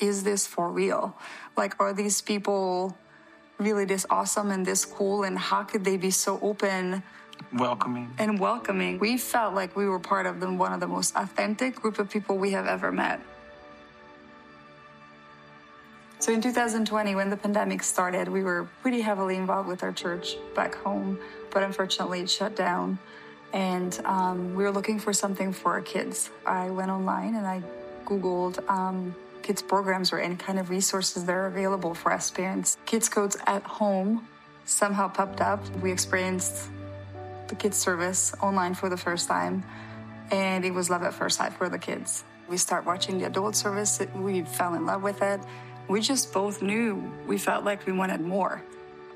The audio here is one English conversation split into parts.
is this for real? Like, are these people really this awesome and this cool? And how could they be so open? welcoming and welcoming. We felt like we were part of the, one of the most authentic group of people we have ever met. So in 2020, when the pandemic started, we were pretty heavily involved with our church back home, but unfortunately it shut down. And um, we were looking for something for our kids. I went online and I Googled um, kids programs or any kind of resources that are available for us parents. Kids Codes at Home somehow popped up. We experienced the kids service online for the first time, and it was love at first sight for the kids. We start watching the adult service. We fell in love with it we just both knew we felt like we wanted more.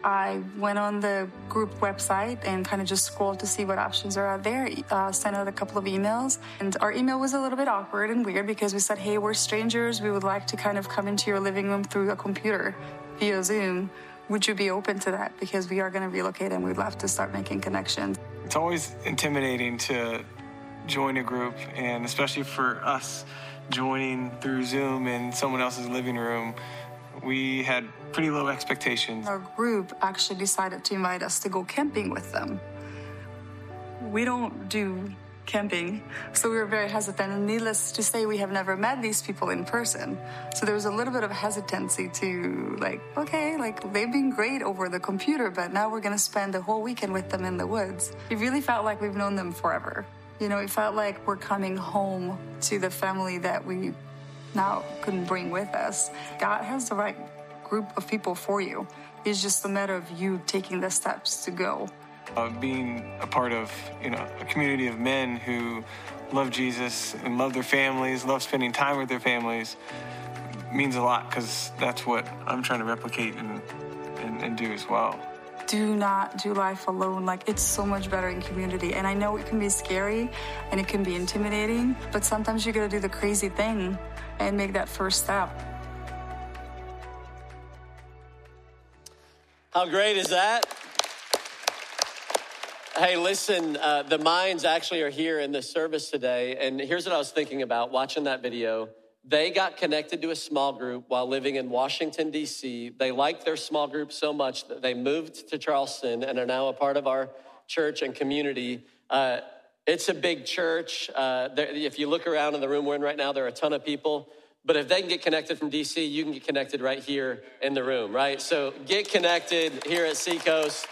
I went on the group website and kind of just scrolled to see what options are out there. Uh, sent out a couple of emails, and our email was a little bit awkward and weird because we said, "Hey, we're strangers. We would like to kind of come into your living room through a computer via Zoom. Would you be open to that? Because we are going to relocate and we'd love to start making connections." It's always intimidating to join a group, and especially for us joining through Zoom in someone else's living room, we had pretty low expectations. Our group actually decided to invite us to go camping with them. We don't do camping, so we were very hesitant. And needless to say, we have never met these people in person. So there was a little bit of hesitancy to, like, okay, like they've been great over the computer, but now we're going to spend the whole weekend with them in the woods. It really felt like we've known them forever. You know, it felt like we're coming home to the family that we now couldn't bring with us. God has the right group of people for you. It's just a matter of you taking the steps to go. Uh, being a part of you know a community of men who love Jesus and love their families, love spending time with their families, means a lot because that's what I'm trying to replicate and, and, and do as well do not do life alone. Like it's so much better in community. And I know it can be scary and it can be intimidating, but sometimes you gotta do the crazy thing and make that first step. How great is that? Hey, listen, uh, the minds actually are here in this service today. And here's what I was thinking about watching that video. They got connected to a small group while living in Washington, D.C. They liked their small group so much that they moved to Charleston and are now a part of our church and community. Uh, it's a big church. Uh, there, if you look around in the room we're in right now, there are a ton of people. But if they can get connected from DC, you can get connected right here in the room, right? So get connected here at Seacoast.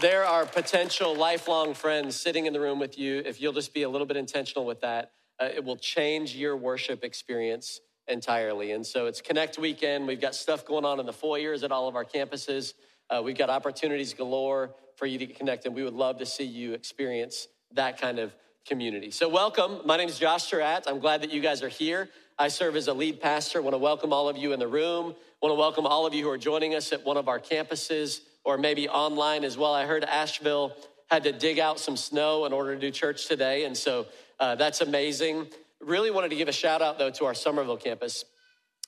There are potential lifelong friends sitting in the room with you if you'll just be a little bit intentional with that uh, it will change your worship experience entirely. And so it's Connect Weekend. We've got stuff going on in the foyers at all of our campuses. Uh, we've got opportunities galore for you to get connected. We would love to see you experience that kind of community. So, welcome. My name is Josh Surratt. I'm glad that you guys are here. I serve as a lead pastor. Want to welcome all of you in the room. Want to welcome all of you who are joining us at one of our campuses or maybe online as well. I heard Asheville had to dig out some snow in order to do church today. And so uh, that's amazing. Really wanted to give a shout out, though, to our Summerville campus.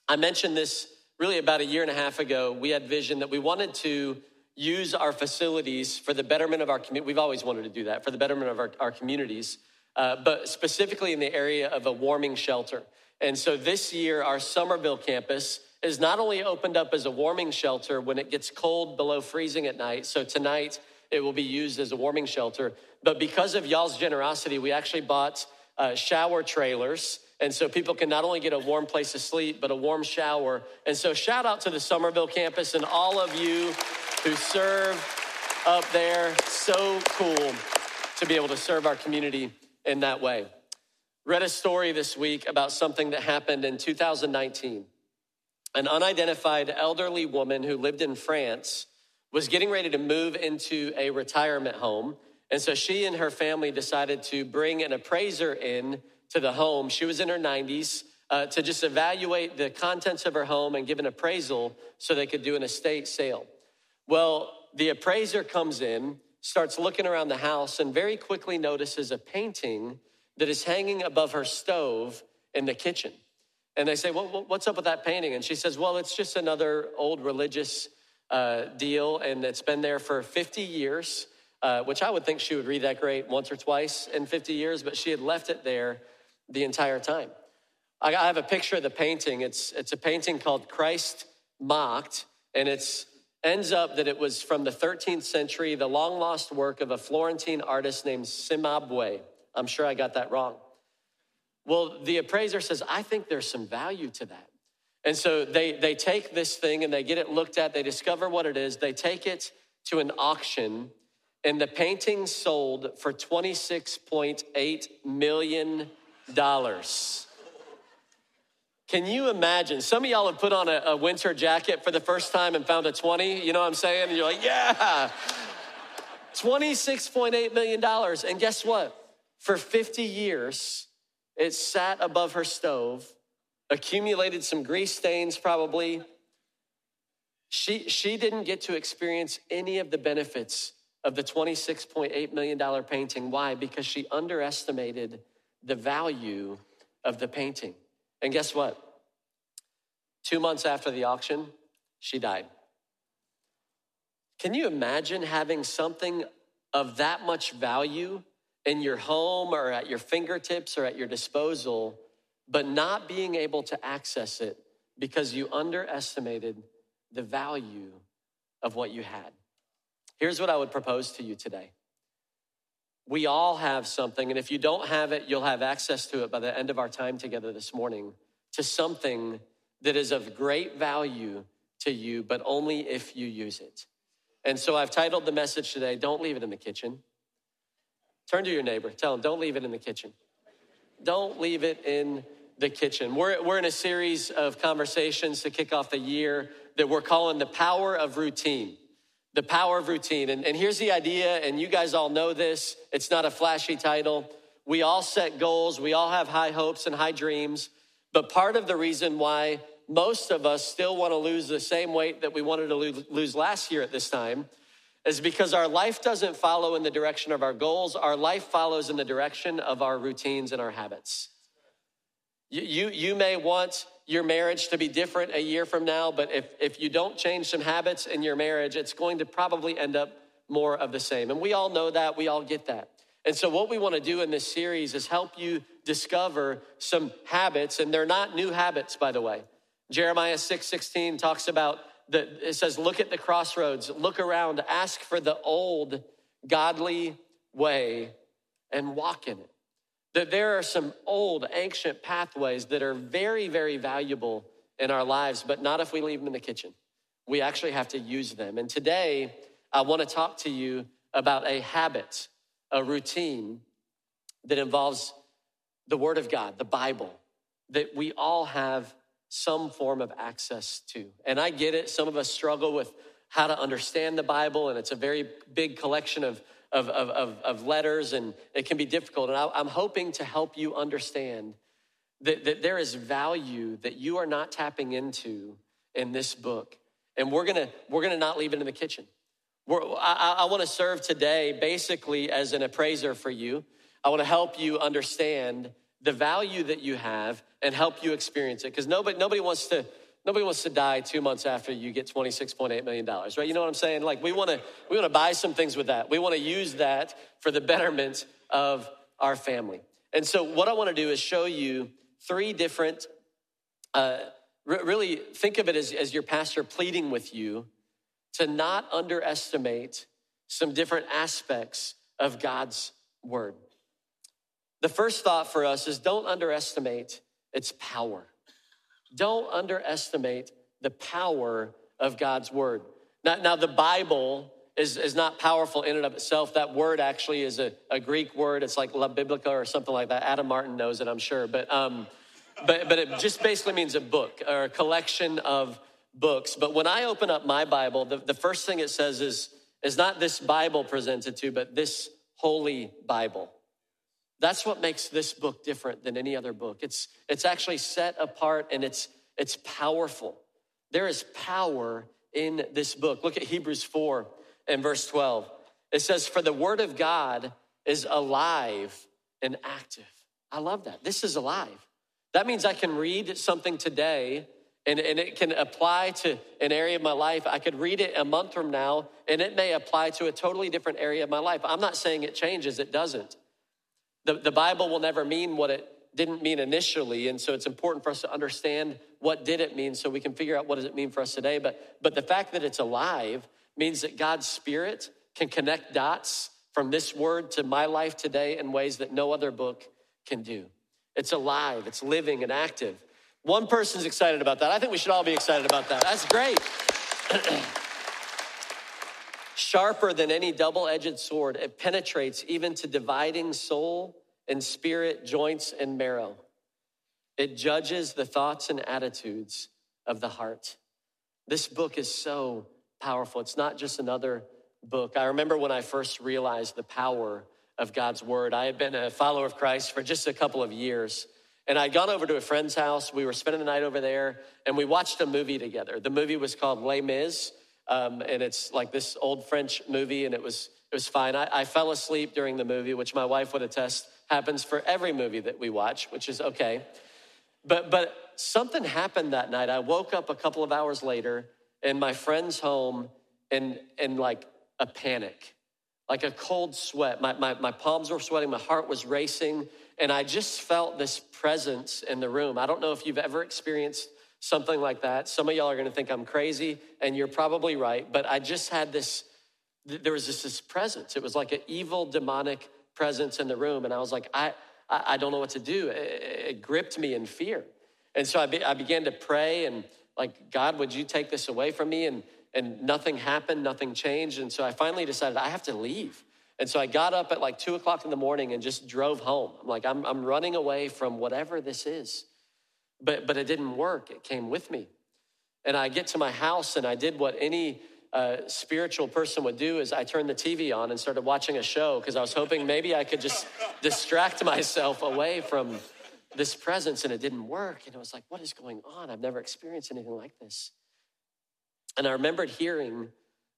I mentioned this really about a year and a half ago. We had vision that we wanted to use our facilities for the betterment of our community. We've always wanted to do that for the betterment of our, our communities, uh, but specifically in the area of a warming shelter. And so this year, our Summerville campus is not only opened up as a warming shelter when it gets cold below freezing at night. So tonight, it will be used as a warming shelter. But because of y'all's generosity, we actually bought uh, shower trailers. And so people can not only get a warm place to sleep, but a warm shower. And so shout out to the Summerville campus and all of you who serve up there. So cool to be able to serve our community in that way. Read a story this week about something that happened in 2019. An unidentified elderly woman who lived in France was getting ready to move into a retirement home. And so she and her family decided to bring an appraiser in to the home. She was in her 90s uh, to just evaluate the contents of her home and give an appraisal so they could do an estate sale. Well, the appraiser comes in, starts looking around the house, and very quickly notices a painting that is hanging above her stove in the kitchen. And they say, Well, what's up with that painting? And she says, Well, it's just another old religious uh, deal, and it's been there for 50 years, uh, which I would think she would redecorate once or twice in 50 years, but she had left it there the entire time. I have a picture of the painting. It's, it's a painting called Christ Mocked, and it's ends up that it was from the 13th century, the long lost work of a Florentine artist named Cimabue. I'm sure I got that wrong. Well, the appraiser says, I think there's some value to that. And so they, they take this thing and they get it looked at, they discover what it is, they take it to an auction, and the painting sold for $26.8 million. Can you imagine? Some of y'all have put on a, a, winter jacket for the first time and found a 20, you know what I'm saying? And you're like, yeah, $26.8 million. And guess what? For 50 years, it sat above her stove, accumulated some grease stains probably. She, she didn't get to experience any of the benefits of the $26.8 million painting. Why? Because she underestimated the value of the painting. And guess what? Two months after the auction, she died. Can you imagine having something of that much value in your home or at your fingertips or at your disposal, but not being able to access it because you underestimated the value of what you had? Here's what I would propose to you today. We all have something, and if you don't have it, you'll have access to it by the end of our time together this morning to something that is of great value to you, but only if you use it. And so I've titled the message today, Don't Leave It in the Kitchen. Turn to your neighbor, tell them, Don't leave it in the kitchen. Don't leave it in the kitchen. We're, we're in a series of conversations to kick off the year that we're calling The Power of Routine. The Power of Routine. And, and here's the idea, and you guys all know this. It's not a flashy title. We all set goals, we all have high hopes and high dreams. But part of the reason why most of us still want to lose the same weight that we wanted to lose last year at this time is because our life doesn't follow in the direction of our goals. Our life follows in the direction of our routines and our habits. You, you, you may want your marriage to be different a year from now, but if, if you don't change some habits in your marriage, it's going to probably end up more of the same. And we all know that, we all get that. And so, what we want to do in this series is help you discover some habits, and they're not new habits, by the way. Jeremiah 6 16 talks about the, it says, look at the crossroads, look around, ask for the old godly way and walk in it. That there are some old ancient pathways that are very, very valuable in our lives, but not if we leave them in the kitchen. We actually have to use them. And today, I want to talk to you about a habit, a routine that involves the Word of God, the Bible, that we all have some form of access to. And I get it, some of us struggle with how to understand the Bible, and it's a very big collection of, of, of, of, letters, and it can be difficult. And I, I'm hoping to help you understand that, that there is value that you are not tapping into in this book. And we're gonna, we're gonna not leave it in the kitchen. We're, I, I wanna serve today basically as an appraiser for you. I wanna help you understand the value that you have and help you experience it. Because nobody, nobody wants to nobody wants to die two months after you get $26.8 million, right? You know what I'm saying? Like we wanna we wanna buy some things with that. We wanna use that for the betterment of our family. And so what I wanna do is show you three different, uh, really think of it as, as your pastor pleading with you to not underestimate some different aspects of God's word. The first thought for us is don't underestimate its power. Don't underestimate the power of God's word. Now, now the Bible is, is not powerful in and of itself. That word actually is a, a Greek word. It's like La Biblica or something like that. Adam Martin knows it, I'm sure. But, um, but, but it just basically means a book or a collection of books. But when I open up my Bible, the, the first thing it says is, is not this Bible presented to, but this holy Bible. That's what makes this book different than any other book. It's, it's actually set apart and it's, it's powerful. There is power in this book. Look at Hebrews 4 and verse 12. It says, For the word of God is alive and active. I love that. This is alive. That means I can read something today and, and it can apply to an area of my life. I could read it a month from now and it may apply to a totally different area of my life. I'm not saying it changes, it doesn't. The, the Bible will never mean what it didn't mean initially. And so it's important for us to understand what did it mean so we can figure out what does it mean for us today. But, but the fact that it's alive means that God's Spirit can connect dots from this word to my life today in ways that no other book can do. It's alive, it's living and active. One person's excited about that. I think we should all be excited about that. That's great. Sharper than any double edged sword, it penetrates even to dividing soul and spirit, joints and marrow. It judges the thoughts and attitudes of the heart. This book is so powerful. It's not just another book. I remember when I first realized the power of God's word. I had been a follower of Christ for just a couple of years. And I'd gone over to a friend's house. We were spending the night over there, and we watched a movie together. The movie was called Les Mis, um, and it's like this old French movie, and it was it was fine. I, I fell asleep during the movie, which my wife would attest happens for every movie that we watch, which is okay. But but something happened that night. I woke up a couple of hours later in my friend's home, and and like a panic, like a cold sweat. My, my, my palms were sweating, my heart was racing, and I just felt this presence in the room. I don't know if you've ever experienced something like that. Some of y'all are gonna think I'm crazy, and you're probably right, but I just had this, there was this, presence. It was like an evil, demonic presence in the room, and I was like, I, I, don't know what to do. It, it, gripped me in fear. And so I, be, I began to pray and like, God, would you take this away from me? And and nothing happened, nothing changed. And so I finally decided I have to leave. And so I got up at like two o'clock in the morning and just drove home. I'm like, I'm, I'm running away from whatever this is. But, but it didn't work, it came with me. And I get to my house and I did what any uh, spiritual person would do is I turned the TV on and started watching a show because I was hoping maybe I could just distract myself away from this presence and it didn't work. And I was like, what is going on? I've never experienced anything like this. And I remembered hearing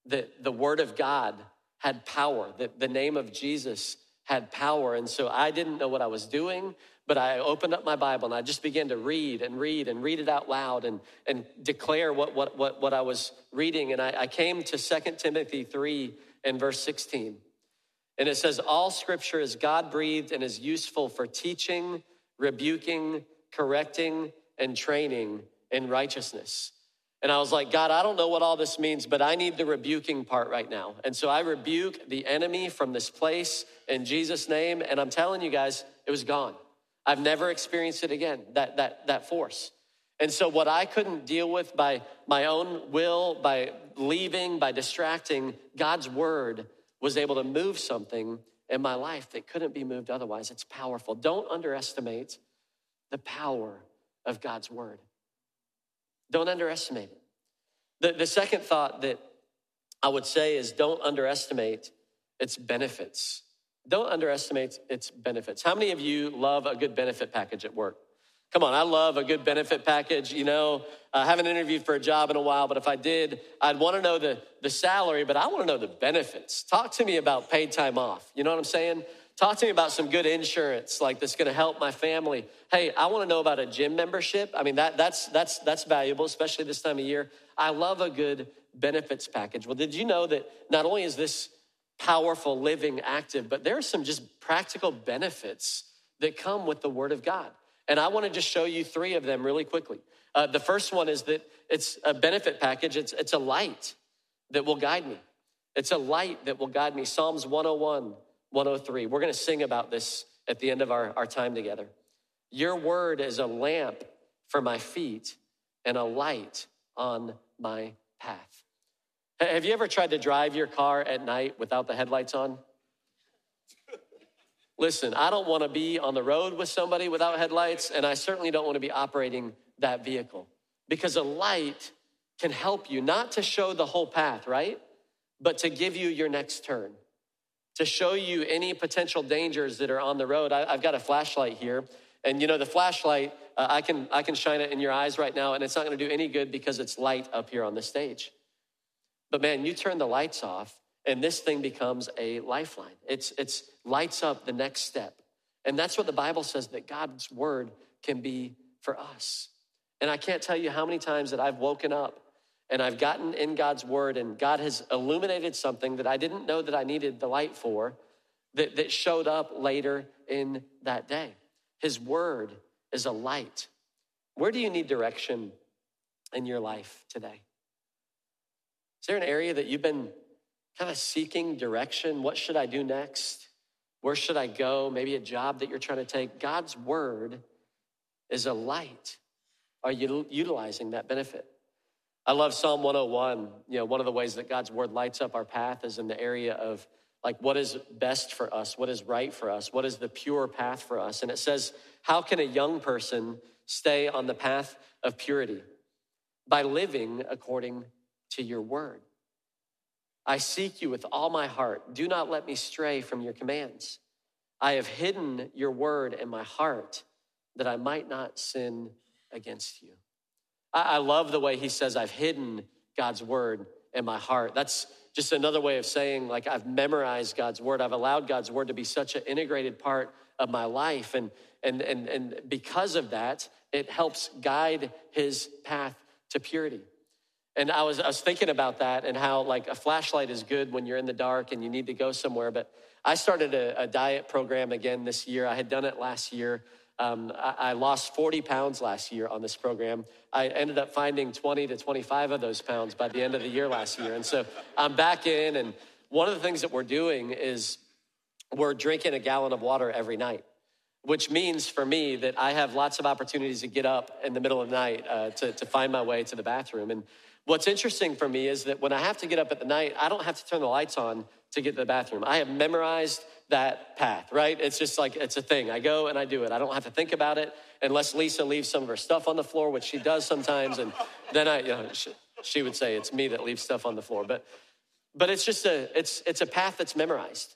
that the word of God had power, that the name of Jesus had power. And so I didn't know what I was doing, but I opened up my Bible and I just began to read and read and read it out loud and, and declare what, what, what, what I was reading. And I, I came to 2 Timothy 3 and verse 16. And it says, All scripture is God breathed and is useful for teaching, rebuking, correcting, and training in righteousness and I was like, God, I don't know what all this means, but I need the rebuking part right now. And so I rebuke the enemy from this place in Jesus' name. And I'm telling you guys, it was gone. I've never experienced it again, that, that, that force. And so, what I couldn't deal with by my own will, by leaving, by distracting, God's word was able to move something in my life that couldn't be moved otherwise. It's powerful. Don't underestimate the power of God's word. Don't underestimate it. The, the second thought that I would say is don't underestimate its benefits. Don't underestimate its benefits. How many of you love a good benefit package at work? Come on, I love a good benefit package. You know, I haven't interviewed for a job in a while, but if I did, I'd want to know the, the salary, but I want to know the benefits. Talk to me about paid time off. You know what I'm saying? Talk to me about some good insurance, like that's going to help my family. Hey, I want to know about a gym membership. I mean, that, that's, that's, that's valuable, especially this time of year. I love a good benefits package. Well, did you know that not only is this powerful, living, active, but there are some just practical benefits that come with the Word of God. And I want to just show you three of them really quickly. Uh, the first one is that it's a benefit package, it's, it's a light that will guide me. It's a light that will guide me. Psalms 101 103. We're going to sing about this at the end of our, our time together. Your word is a lamp for my feet and a light on my path. Have you ever tried to drive your car at night without the headlights on? Listen, I don't want to be on the road with somebody without headlights, and I certainly don't want to be operating that vehicle because a light can help you not to show the whole path, right? But to give you your next turn to show you any potential dangers that are on the road. I, have got a flashlight here. And you know, the flashlight, uh, I, can, I can shine it in your eyes right now, and it's not gonna do any good because it's light up here on the stage. But man, you turn the lights off, and this thing becomes a lifeline. It's, it's lights up the next step. And that's what the Bible says that God's word can be for us. And I can't tell you how many times that I've woken up and I've gotten in God's word, and God has illuminated something that I didn't know that I needed the light for that, that showed up later in that day. His word is a light. Where do you need direction in your life today? Is there an area that you've been kind of seeking direction? What should I do next? Where should I go? Maybe a job that you're trying to take. God's word is a light. Are you utilizing that benefit? I love Psalm 101. You know, one of the ways that God's word lights up our path is in the area of like what is best for us, what is right for us, what is the pure path for us. And it says, How can a young person stay on the path of purity? By living according to your word. I seek you with all my heart. Do not let me stray from your commands. I have hidden your word in my heart that I might not sin against you. I, love the way he says, I've hidden God's word in my heart. That's just another way of saying, like, I've memorized God's word. I've allowed God's word to be such an integrated part of my life. And, and, and, and because of that, it helps guide his path to purity. And I was, I was thinking about that and how, like, a flashlight is good when you're in the dark and you need to go somewhere. But I started a, a diet program again this year. I had done it last year. Um, I, I, lost 40 pounds last year on this program. I ended up finding 20 to 25 of those pounds by the end of the year last year. And so I'm back in, and one of the things that we're doing is we're drinking a gallon of water every night, which means for me that I have lots of opportunities to get up in the middle of the night uh, to, to find my way to the bathroom. And what's interesting for me is that when I have to get up at the night, I don't have to turn the lights on to get to the bathroom. I have memorized that path, right? It's just like, it's a thing. I go and I do it. I don't have to think about it unless Lisa leaves some of her stuff on the floor, which she does sometimes. And then I, you know, she, she would say it's me that leaves stuff on the floor. But, but it's just a, it's, it's a path that's memorized.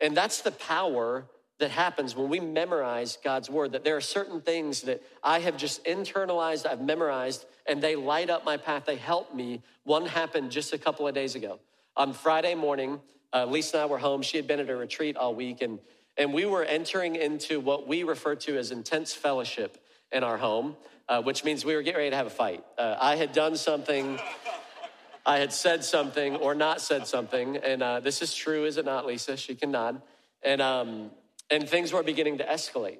And that's the power that happens when we memorize God's word, that there are certain things that I have just internalized, I've memorized, and they light up my path. They help me. One happened just a couple of days ago. On Friday morning, uh, Lisa and I were home. She had been at a retreat all week, and, and we were entering into what we refer to as intense fellowship in our home, uh, which means we were getting ready to have a fight. Uh, I had done something, I had said something or not said something, and uh, this is true, is it not, Lisa? She can nod. And, um, and things were beginning to escalate.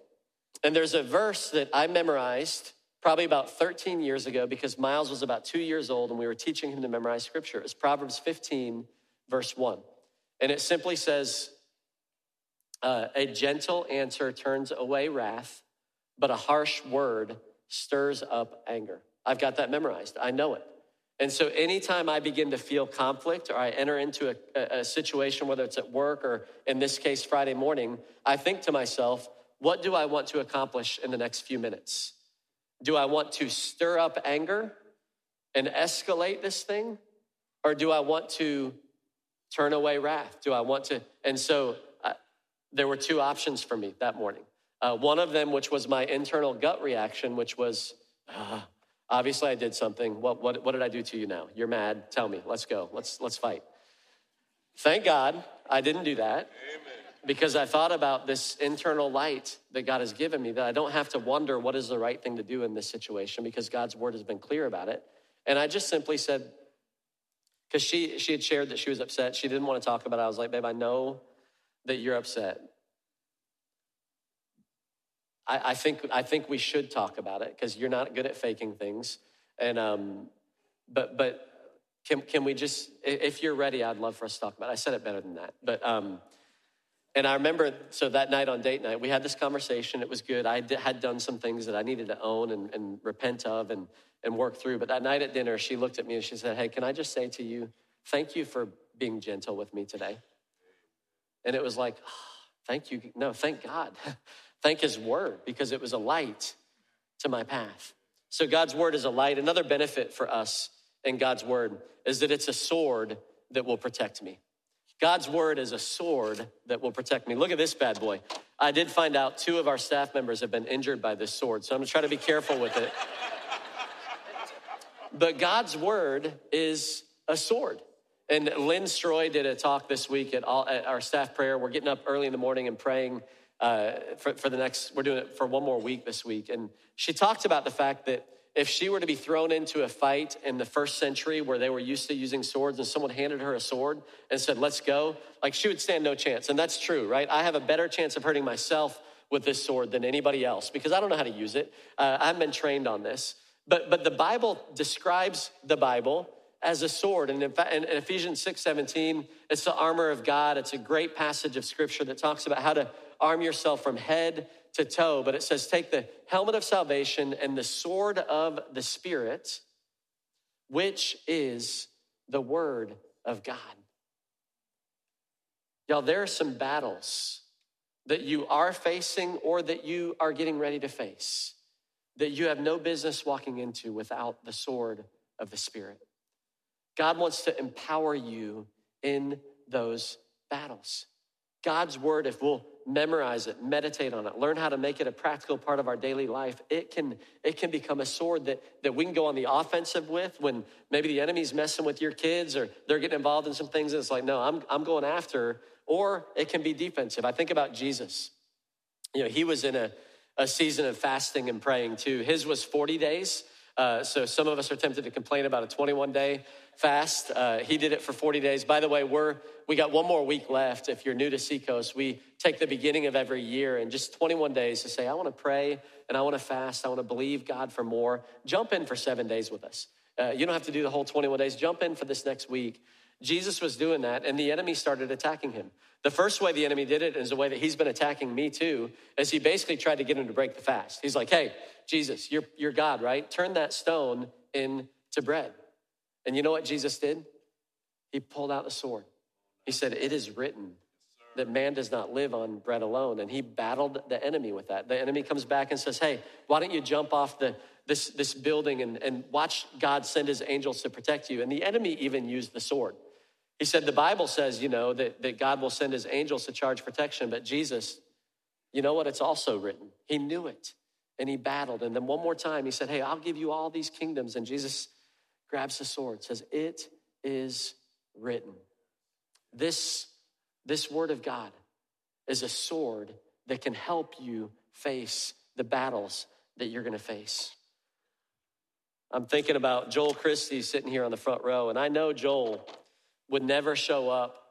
And there's a verse that I memorized probably about 13 years ago because Miles was about two years old and we were teaching him to memorize scripture. It's Proverbs 15, verse 1. And it simply says, uh, A gentle answer turns away wrath, but a harsh word stirs up anger. I've got that memorized, I know it. And so, anytime I begin to feel conflict or I enter into a, a, situation, whether it's at work or in this case, Friday morning, I think to myself, what do I want to accomplish in the next few minutes? Do I want to stir up anger and escalate this thing? Or do I want to turn away wrath? Do I want to? And so uh, there were two options for me that morning. Uh, one of them, which was my internal gut reaction, which was, uh, obviously I did something. What, what, what did I do to you now? You're mad. Tell me. Let's go. Let's, let's fight. Thank God I didn't do that. Amen. Because I thought about this internal light that God has given me, that I don't have to wonder what is the right thing to do in this situation because God's word has been clear about it. And I just simply said, because she, she had shared that she was upset. She didn't want to talk about it. I was like, babe, I know that you're upset. I, I think, I think we should talk about it because you're not good at faking things. And, um, but, but can, can we just, if you're ready, I'd love for us to talk about it. I said it better than that. But, um, and I remember, so that night on date night, we had this conversation. It was good. I had done some things that I needed to own and, and repent of. And, and work through. But that night at dinner, she looked at me and she said, Hey, can I just say to you, thank you for being gentle with me today? And it was like, oh, Thank you. No, thank God. thank His word because it was a light to my path. So God's word is a light. Another benefit for us in God's word is that it's a sword that will protect me. God's word is a sword that will protect me. Look at this bad boy. I did find out two of our staff members have been injured by this sword, so I'm gonna try to be careful with it. But God's word is a sword. And Lynn Stroy did a talk this week at, all, at our staff prayer. We're getting up early in the morning and praying uh, for, for the next, we're doing it for one more week this week. And she talked about the fact that if she were to be thrown into a fight in the first century where they were used to using swords and someone handed her a sword and said, let's go, like she would stand no chance. And that's true, right? I have a better chance of hurting myself with this sword than anybody else because I don't know how to use it. Uh, I haven't been trained on this. But, but the Bible describes the Bible as a sword. And in, in Ephesians 6 17, it's the armor of God. It's a great passage of scripture that talks about how to arm yourself from head to toe. But it says, take the helmet of salvation and the sword of the Spirit, which is the word of God. Y'all, there are some battles that you are facing or that you are getting ready to face that you have no business walking into without the sword of the Spirit. God wants to empower you in those battles. God's word, if we'll memorize it, meditate on it, learn how to make it a practical part of our daily life, it can, it can become a sword that, that we can go on the offensive with when maybe the enemy's messing with your kids or they're getting involved in some things. And it's like, no, I'm, I'm going after, or it can be defensive. I think about Jesus. You know, he was in a, a season of fasting and praying too. His was 40 days. Uh, so some of us are tempted to complain about a 21 day fast. Uh, he did it for 40 days. By the way, we're we got one more week left. If you're new to Seacoast, we take the beginning of every year and just 21 days to say, I want to pray and I want to fast. I want to believe God for more. Jump in for seven days with us. Uh, you don't have to do the whole 21 days. Jump in for this next week. Jesus was doing that, and the enemy started attacking him. The first way the enemy did it is the way that he's been attacking me too, is he basically tried to get him to break the fast. He's like, hey, Jesus, you're, you're God, right? Turn that stone into bread. And you know what Jesus did? He pulled out the sword. He said, It is written that man does not live on bread alone. And he battled the enemy with that. The enemy comes back and says, Hey, why don't you jump off the, this, this building and, and watch God send his angels to protect you? And the enemy even used the sword. He said, The Bible says, you know, that, that God will send his angels to charge protection, but Jesus, you know what? It's also written. He knew it and he battled. And then one more time, he said, Hey, I'll give you all these kingdoms. And Jesus grabs the sword, says, It is written. This, this word of God is a sword that can help you face the battles that you're gonna face. I'm thinking about Joel Christie sitting here on the front row, and I know Joel would never show up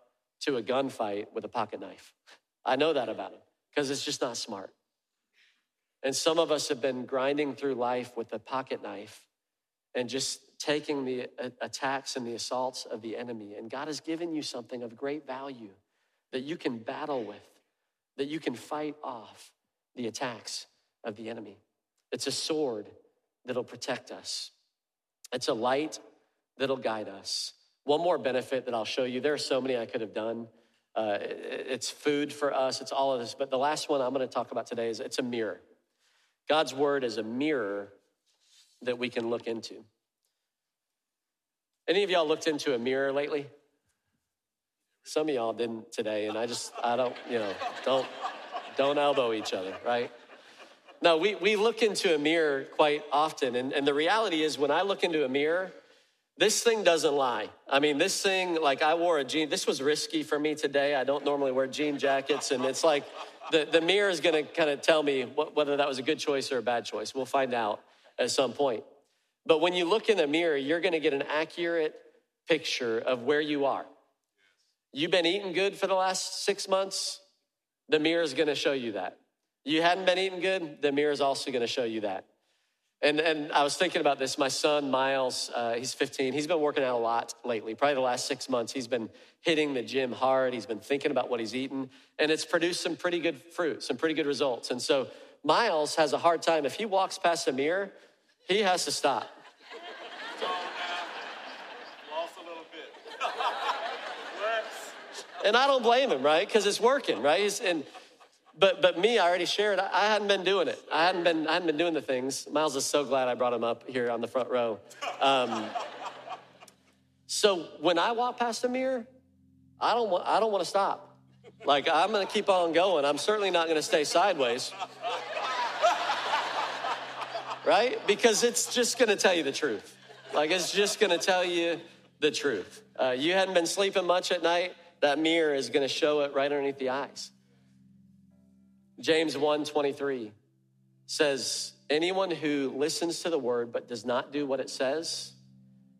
to a gunfight with a pocket knife. I know that about him because it's just not smart. And some of us have been grinding through life with a pocket knife and just taking the uh, attacks and the assaults of the enemy. And God has given you something of great value that you can battle with, that you can fight off the attacks of the enemy. It's a sword that'll protect us, it's a light that'll guide us. One more benefit that I'll show you, there are so many I could have done. Uh, it's food for us, it's all of this. But the last one I'm going to talk about today is it's a mirror. God's word is a mirror that we can look into. Any of y'all looked into a mirror lately? Some of y'all didn't today, and I just, I don't, you know, don't, don't elbow each other, right? No, we, we look into a mirror quite often, and, and the reality is when I look into a mirror, this thing doesn't lie. I mean, this thing, like I wore a jean, this was risky for me today. I don't normally wear jean jackets, and it's like the, the mirror is gonna kind of tell me whether that was a good choice or a bad choice. We'll find out at some point. But when you look in the mirror, you're gonna get an accurate picture of where you are. You've been eating good for the last six months, the mirror is gonna show you that. You hadn't been eating good, the mirror is also gonna show you that. And, and I was thinking about this. My son, Miles, uh, he's 15. He's been working out a lot lately. Probably the last six months, he's been hitting the gym hard. He's been thinking about what he's eating, and it's produced some pretty good fruit, some pretty good results. And so Miles has a hard time. If he walks past a mirror, he has to stop. and I don't blame him, right? Because it's working, right? He's, and but but me, I already shared. I, hadn't been doing it. I hadn't been I hadn't been doing the things. Miles is so glad I brought him up here on the front row. Um, so when I walk past a mirror, I don't want I don't want to stop. Like I'm going to keep on going. I'm certainly not going to stay sideways. right? Because it's just going to tell you the truth. Like it's just going to tell you the truth. Uh, you hadn't been sleeping much at night. That mirror is going to show it right underneath the eyes. James 1:23 says, "Anyone who listens to the word but does not do what it says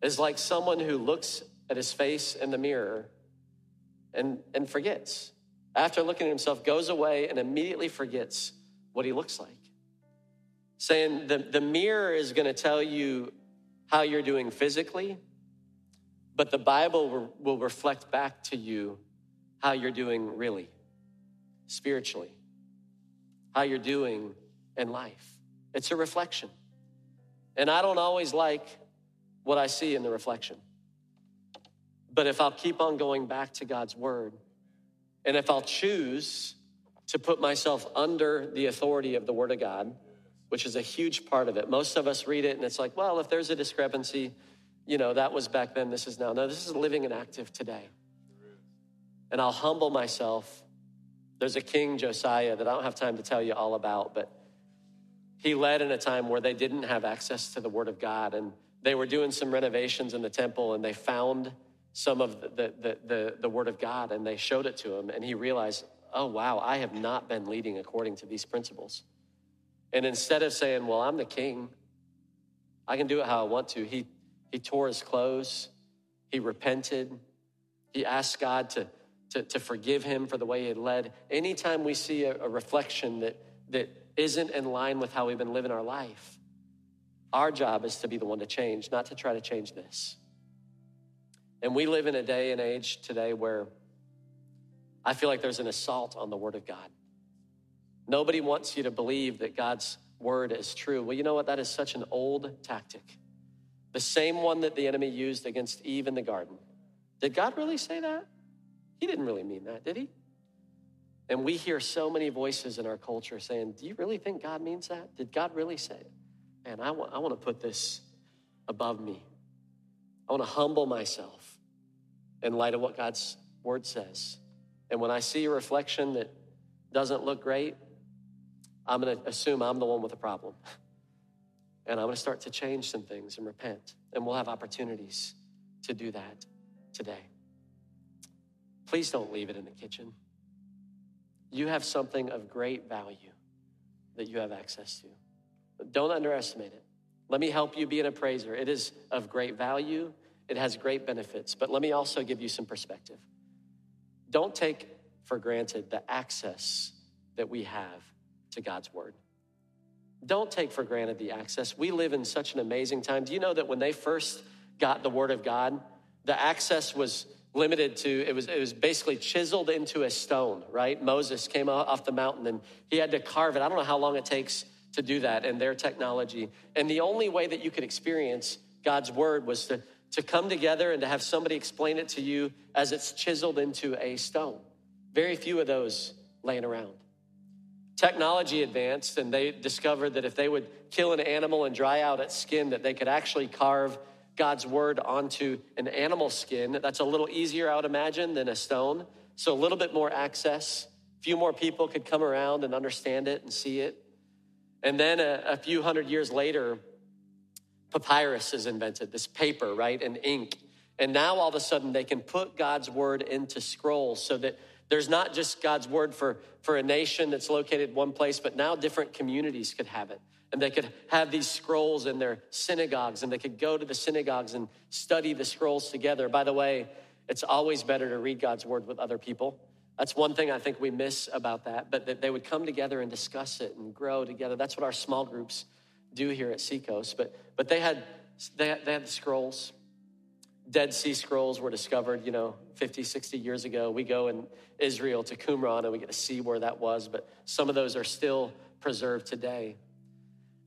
is like someone who looks at his face in the mirror and, and forgets. After looking at himself, goes away and immediately forgets what he looks like. Saying the, the mirror is going to tell you how you're doing physically, but the Bible will, will reflect back to you how you're doing really, spiritually, how you're doing in life. It's a reflection. And I don't always like what I see in the reflection. But if I'll keep on going back to God's word, and if I'll choose to put myself under the authority of the word of God, which is a huge part of it. Most of us read it and it's like, well, if there's a discrepancy, you know, that was back then, this is now. No, this is living and active today. And I'll humble myself. There's a king, Josiah, that I don't have time to tell you all about, but he led in a time where they didn't have access to the word of God. And they were doing some renovations in the temple and they found some of the, the, the, the, word of God and they showed it to him. And he realized, oh, wow, I have not been leading according to these principles. And instead of saying, well, I'm the king, I can do it how I want to, he, he tore his clothes, he repented, he asked God to, to, to forgive him for the way he led. Anytime we see a, a reflection that, that isn't in line with how we've been living our life, our job is to be the one to change, not to try to change this. And we live in a day and age today where I feel like there's an assault on the Word of God. Nobody wants you to believe that God's Word is true. Well, you know what? That is such an old tactic. The same one that the enemy used against Eve in the garden. Did God really say that? He didn't really mean that, did he? And we hear so many voices in our culture saying, Do you really think God means that? Did God really say it? Man, I want, I want to put this above me. I want to humble myself in light of what God's word says. And when I see a reflection that doesn't look great, I'm going to assume I'm the one with the problem. And I'm going to start to change some things and repent. And we'll have opportunities to do that today. Please don't leave it in the kitchen. You have something of great value that you have access to. Don't underestimate it. Let me help you be an appraiser. It is of great value, it has great benefits, but let me also give you some perspective. Don't take for granted the access that we have to God's word. Don't take for granted the access. We live in such an amazing time. Do you know that when they first got the word of God, the access was limited to it was it was basically chiseled into a stone, right? Moses came off the mountain and he had to carve it. I don't know how long it takes to do that in their technology. And the only way that you could experience God's word was to, to come together and to have somebody explain it to you as it's chiseled into a stone. Very few of those laying around. Technology advanced and they discovered that if they would kill an animal and dry out its skin, that they could actually carve God's word onto an animal skin. That's a little easier, I would imagine, than a stone. So a little bit more access. A few more people could come around and understand it and see it. And then a, a few hundred years later, papyrus is invented, this paper, right, and ink. And now all of a sudden they can put God's word into scrolls so that there's not just God's word for, for a nation that's located one place, but now different communities could have it. And they could have these scrolls in their synagogues, and they could go to the synagogues and study the scrolls together. By the way, it's always better to read God's word with other people. That's one thing I think we miss about that, but that they would come together and discuss it and grow together. That's what our small groups do here at Seacoast. But, but they, had, they, had, they had the scrolls. Dead Sea Scrolls were discovered, you know, 50, 60 years ago. We go in Israel to Qumran and we get to see where that was, but some of those are still preserved today.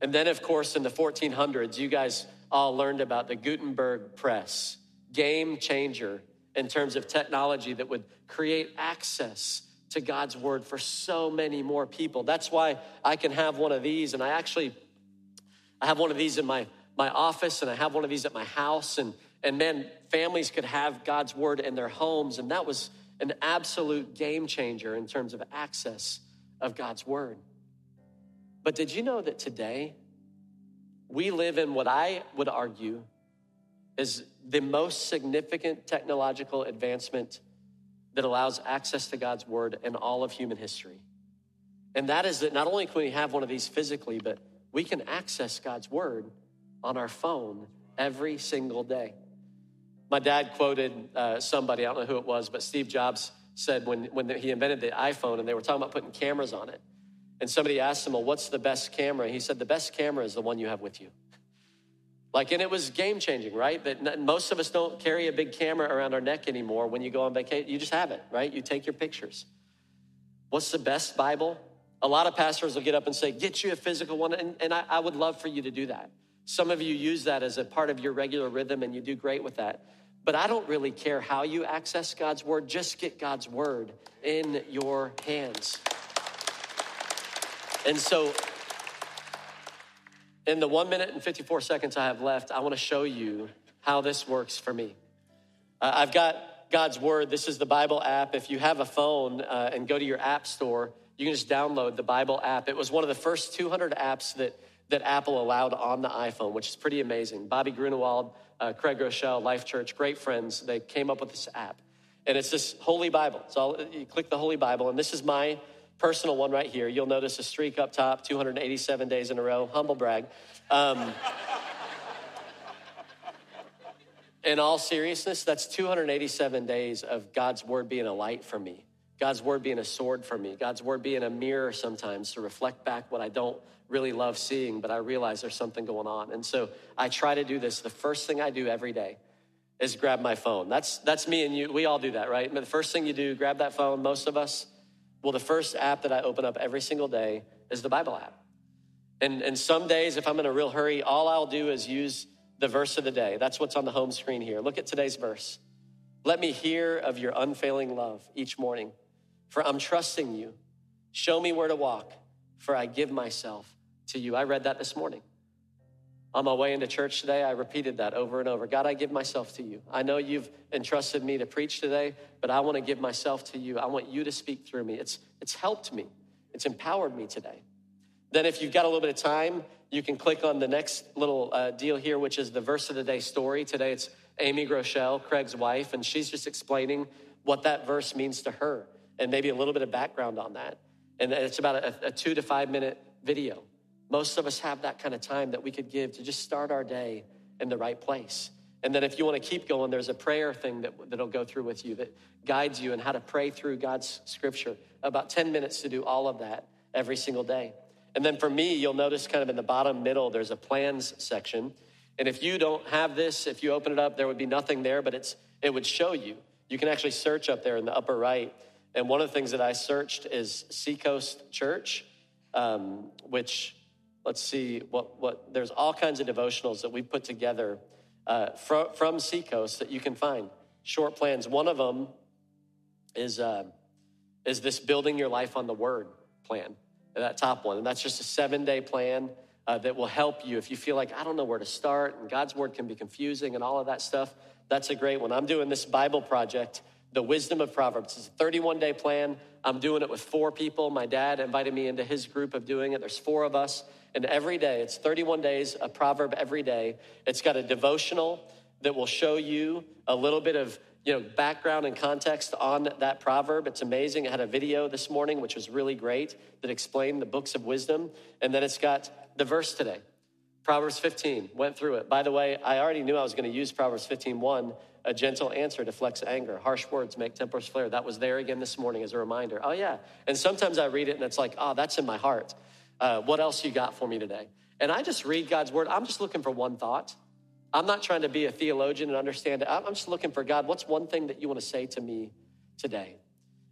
And then, of course, in the 1400s, you guys all learned about the Gutenberg press, game changer in terms of technology that would create access to God's word for so many more people. That's why I can have one of these, and I actually I have one of these in my my office, and I have one of these at my house, and and man, families could have God's word in their homes, and that was an absolute game changer in terms of access of God's word. But did you know that today we live in what I would argue is the most significant technological advancement that allows access to God's word in all of human history. And that is that not only can we have one of these physically, but we can access God's word on our phone every single day. My dad quoted uh, somebody, I don't know who it was, but Steve Jobs said when, when he invented the iPhone and they were talking about putting cameras on it. And somebody asked him, Well, what's the best camera? He said, The best camera is the one you have with you. Like, and it was game changing, right? That most of us don't carry a big camera around our neck anymore when you go on vacation. You just have it, right? You take your pictures. What's the best Bible? A lot of pastors will get up and say, Get you a physical one. And, and I, I would love for you to do that. Some of you use that as a part of your regular rhythm, and you do great with that. But I don't really care how you access God's word, just get God's word in your hands. And so, in the one minute and 54 seconds I have left, I want to show you how this works for me. Uh, I've got God's Word. This is the Bible app. If you have a phone uh, and go to your app store, you can just download the Bible app. It was one of the first 200 apps that, that Apple allowed on the iPhone, which is pretty amazing. Bobby Gruenewald, uh, Craig Groeschel, Life Church, great friends, they came up with this app. And it's this Holy Bible. So you click the Holy Bible, and this is my personal one right here. You'll notice a streak up top, 287 days in a row, humble brag. Um, in all seriousness, that's 287 days of God's word being a light for me, God's word being a sword for me, God's word being a mirror sometimes to reflect back what I don't really love seeing, but I realize there's something going on. And so I try to do this. The first thing I do every day is grab my phone. That's, that's me and you. We all do that, right? The first thing you do, grab that phone, most of us. Well, the first app that I open up every single day is the Bible app. And, and some days, if I'm in a real hurry, all I'll do is use the verse of the day. That's what's on the home screen here. Look at today's verse. Let me hear of your unfailing love each morning, for I'm trusting you. Show me where to walk, for I give myself to you. I read that this morning. On my way into church today, I repeated that over and over. God, I give myself to you. I know you've entrusted me to preach today, but I want to give myself to you. I want you to speak through me. It's, it's helped me, it's empowered me today. Then, if you've got a little bit of time, you can click on the next little uh, deal here, which is the verse of the day story. Today, it's Amy Groeschel, Craig's wife, and she's just explaining what that verse means to her and maybe a little bit of background on that. And it's about a, a two to five minute video. Most of us have that kind of time that we could give to just start our day in the right place. And then if you want to keep going, there's a prayer thing that, that'll go through with you that guides you in how to pray through God's scripture. About 10 minutes to do all of that every single day. And then for me, you'll notice kind of in the bottom middle, there's a plans section. And if you don't have this, if you open it up, there would be nothing there, but it's, it would show you. You can actually search up there in the upper right. And one of the things that I searched is Seacoast Church, um, which let's see what, what there's all kinds of devotionals that we put together uh, from, from Seacoast that you can find. Short plans. One of them is, uh, is this building your life on the word plan, that top one. And that's just a seven day plan uh, that will help you if you feel like, I don't know where to start, and God's word can be confusing and all of that stuff. That's a great one. I'm doing this Bible project, The Wisdom of Proverbs. It's a 31 day plan. I'm doing it with four people. My dad invited me into his group of doing it. There's four of us. And every day, it's 31 days, a proverb every day. It's got a devotional that will show you a little bit of you know background and context on that proverb. It's amazing. I had a video this morning which was really great that explained the books of wisdom. And then it's got the verse today proverbs 15 went through it. By the way i already knew i was going to use proverbs 15 1 a gentle answer deflects anger. Harsh words make tempers flare. That was there again this morning as a reminder. Oh yeah. And sometimes i read it and it's like oh that's in my heart uh, what else you got for me today? And I just read God's word. I'm just looking for one thought. I'm not trying to be a theologian and understand it. I'm just looking for God, what's one thing that you want to say to me today?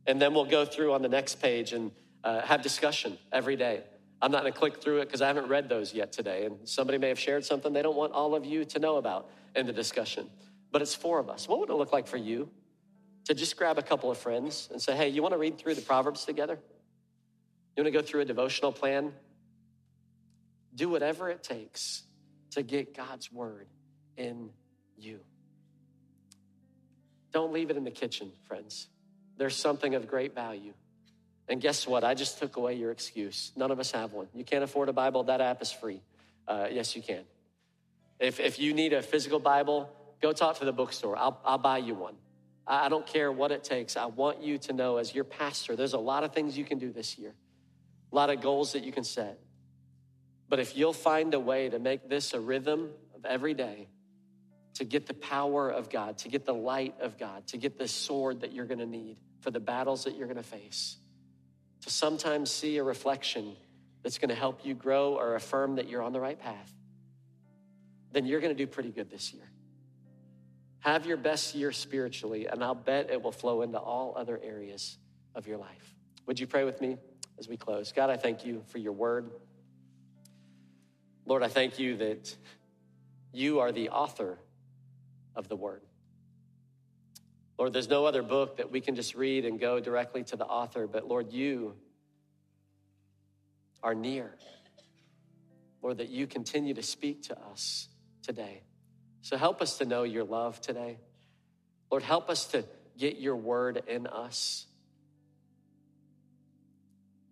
And then we'll go through on the next page and uh, have discussion every day. I'm not going to click through it because I haven't read those yet today. And somebody may have shared something they don't want all of you to know about in the discussion. But it's four of us. What would it look like for you to just grab a couple of friends and say, hey, you want to read through the Proverbs together? You want to go through a devotional plan? Do whatever it takes to get God's word in you. Don't leave it in the kitchen, friends. There's something of great value. And guess what? I just took away your excuse. None of us have one. You can't afford a Bible, that app is free. Uh, yes, you can. If, if you need a physical Bible, go talk to the bookstore. I'll, I'll buy you one. I don't care what it takes. I want you to know, as your pastor, there's a lot of things you can do this year a lot of goals that you can set. But if you'll find a way to make this a rhythm of every day, to get the power of God, to get the light of God, to get the sword that you're going to need for the battles that you're going to face, to sometimes see a reflection that's going to help you grow or affirm that you're on the right path, then you're going to do pretty good this year. Have your best year spiritually, and I'll bet it will flow into all other areas of your life. Would you pray with me as we close? God, I thank you for your word. Lord, I thank you that you are the author of the word. Lord, there's no other book that we can just read and go directly to the author, but Lord, you are near. Lord, that you continue to speak to us today. So help us to know your love today. Lord, help us to get your word in us.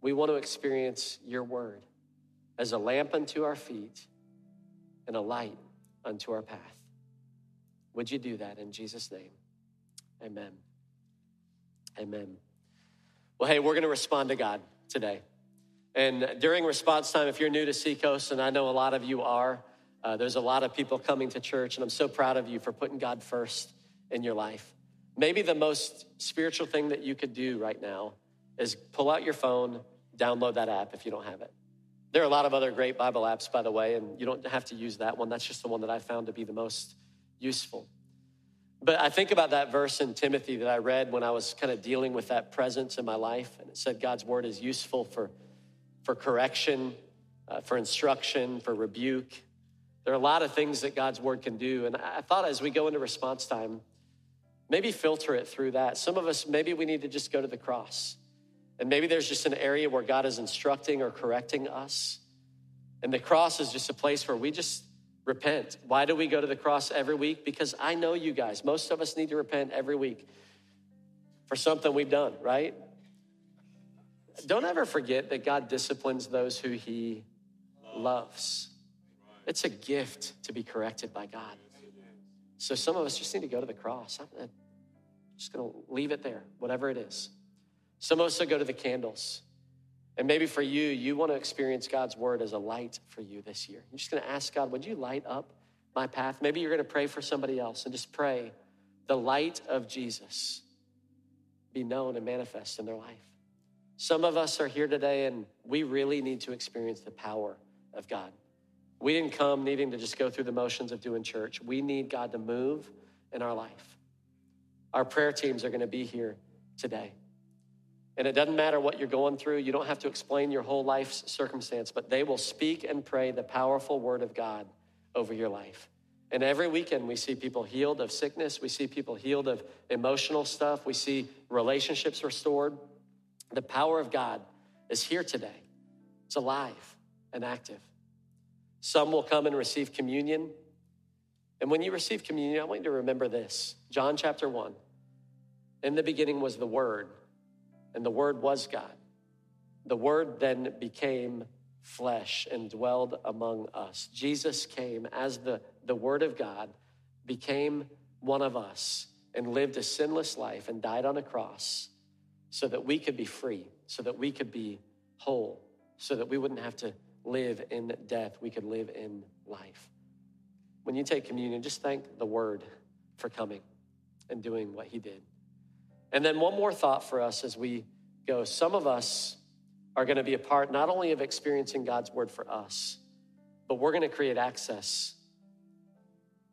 We want to experience your word as a lamp unto our feet and a light unto our path. Would you do that in Jesus' name? Amen. Amen. Well, hey, we're going to respond to God today. And during response time, if you're new to Seacoast, and I know a lot of you are, uh, there's a lot of people coming to church, and I'm so proud of you for putting God first in your life. Maybe the most spiritual thing that you could do right now is pull out your phone, download that app if you don't have it. There are a lot of other great Bible apps, by the way, and you don't have to use that one. That's just the one that I found to be the most useful. But I think about that verse in Timothy that I read when I was kind of dealing with that presence in my life. And it said God's word is useful for, for correction, uh, for instruction, for rebuke. There are a lot of things that God's word can do. And I thought as we go into response time, maybe filter it through that. Some of us, maybe we need to just go to the cross. And maybe there's just an area where God is instructing or correcting us. And the cross is just a place where we just repent. Why do we go to the cross every week? Because I know you guys, most of us need to repent every week for something we've done, right? Don't ever forget that God disciplines those who he loves. It's a gift to be corrected by God. So some of us just need to go to the cross. I'm just going to leave it there, whatever it is. Some of us will go to the candles. And maybe for you, you want to experience God's word as a light for you this year. You're just going to ask God, would you light up my path? Maybe you're going to pray for somebody else and just pray the light of Jesus be known and manifest in their life. Some of us are here today and we really need to experience the power of God. We didn't come needing to just go through the motions of doing church. We need God to move in our life. Our prayer teams are going to be here today. And it doesn't matter what you're going through, you don't have to explain your whole life's circumstance, but they will speak and pray the powerful word of God over your life. And every weekend, we see people healed of sickness. We see people healed of emotional stuff. We see relationships restored. The power of God is here today, it's alive and active. Some will come and receive communion. And when you receive communion, I want you to remember this John chapter 1. In the beginning was the Word and the Word was God. The Word then became flesh and dwelled among us. Jesus came as the, the Word of God, became one of us, and lived a sinless life and died on a cross so that we could be free, so that we could be whole, so that we wouldn't have to live in death, we could live in life. When you take communion, just thank the Word for coming and doing what He did. And then one more thought for us as we go. Some of us are going to be a part not only of experiencing God's word for us, but we're going to create access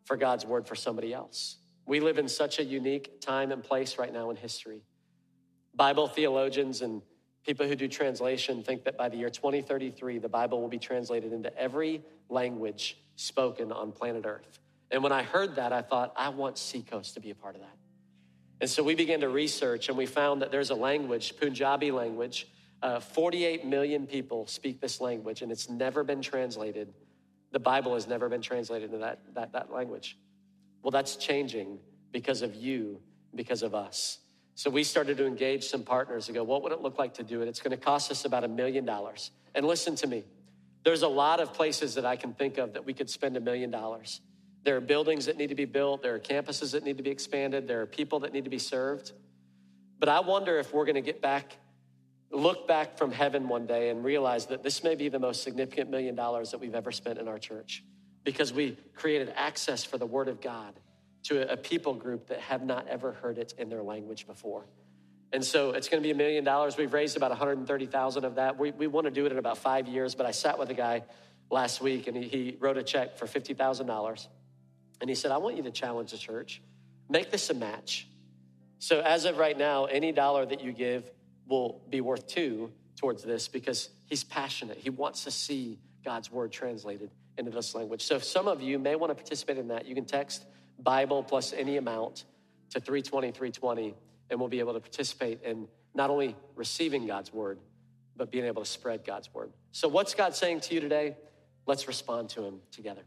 for God's word for somebody else. We live in such a unique time and place right now in history. Bible theologians and people who do translation think that by the year 2033, the Bible will be translated into every language spoken on planet Earth. And when I heard that, I thought, I want Seacoast to be a part of that. And so we began to research and we found that there's a language, Punjabi language. Uh, 48 million people speak this language and it's never been translated. The Bible has never been translated into that, that, that language. Well, that's changing because of you, because of us. So we started to engage some partners and go, what would it look like to do it? It's going to cost us about a million dollars. And listen to me, there's a lot of places that I can think of that we could spend a million dollars. There are buildings that need to be built. There are campuses that need to be expanded. There are people that need to be served. But I wonder if we're going to get back, look back from heaven one day and realize that this may be the most significant million dollars that we've ever spent in our church because we created access for the Word of God to a people group that have not ever heard it in their language before. And so it's going to be a million dollars. We've raised about 130,000 of that. We, we want to do it in about five years, but I sat with a guy last week and he, he wrote a check for $50,000. And he said, I want you to challenge the church. Make this a match. So as of right now, any dollar that you give will be worth two towards this because he's passionate. He wants to see God's word translated into this language. So if some of you may want to participate in that, you can text Bible plus any amount to 320 320 and we'll be able to participate in not only receiving God's word, but being able to spread God's word. So, what's God saying to you today? Let's respond to Him together.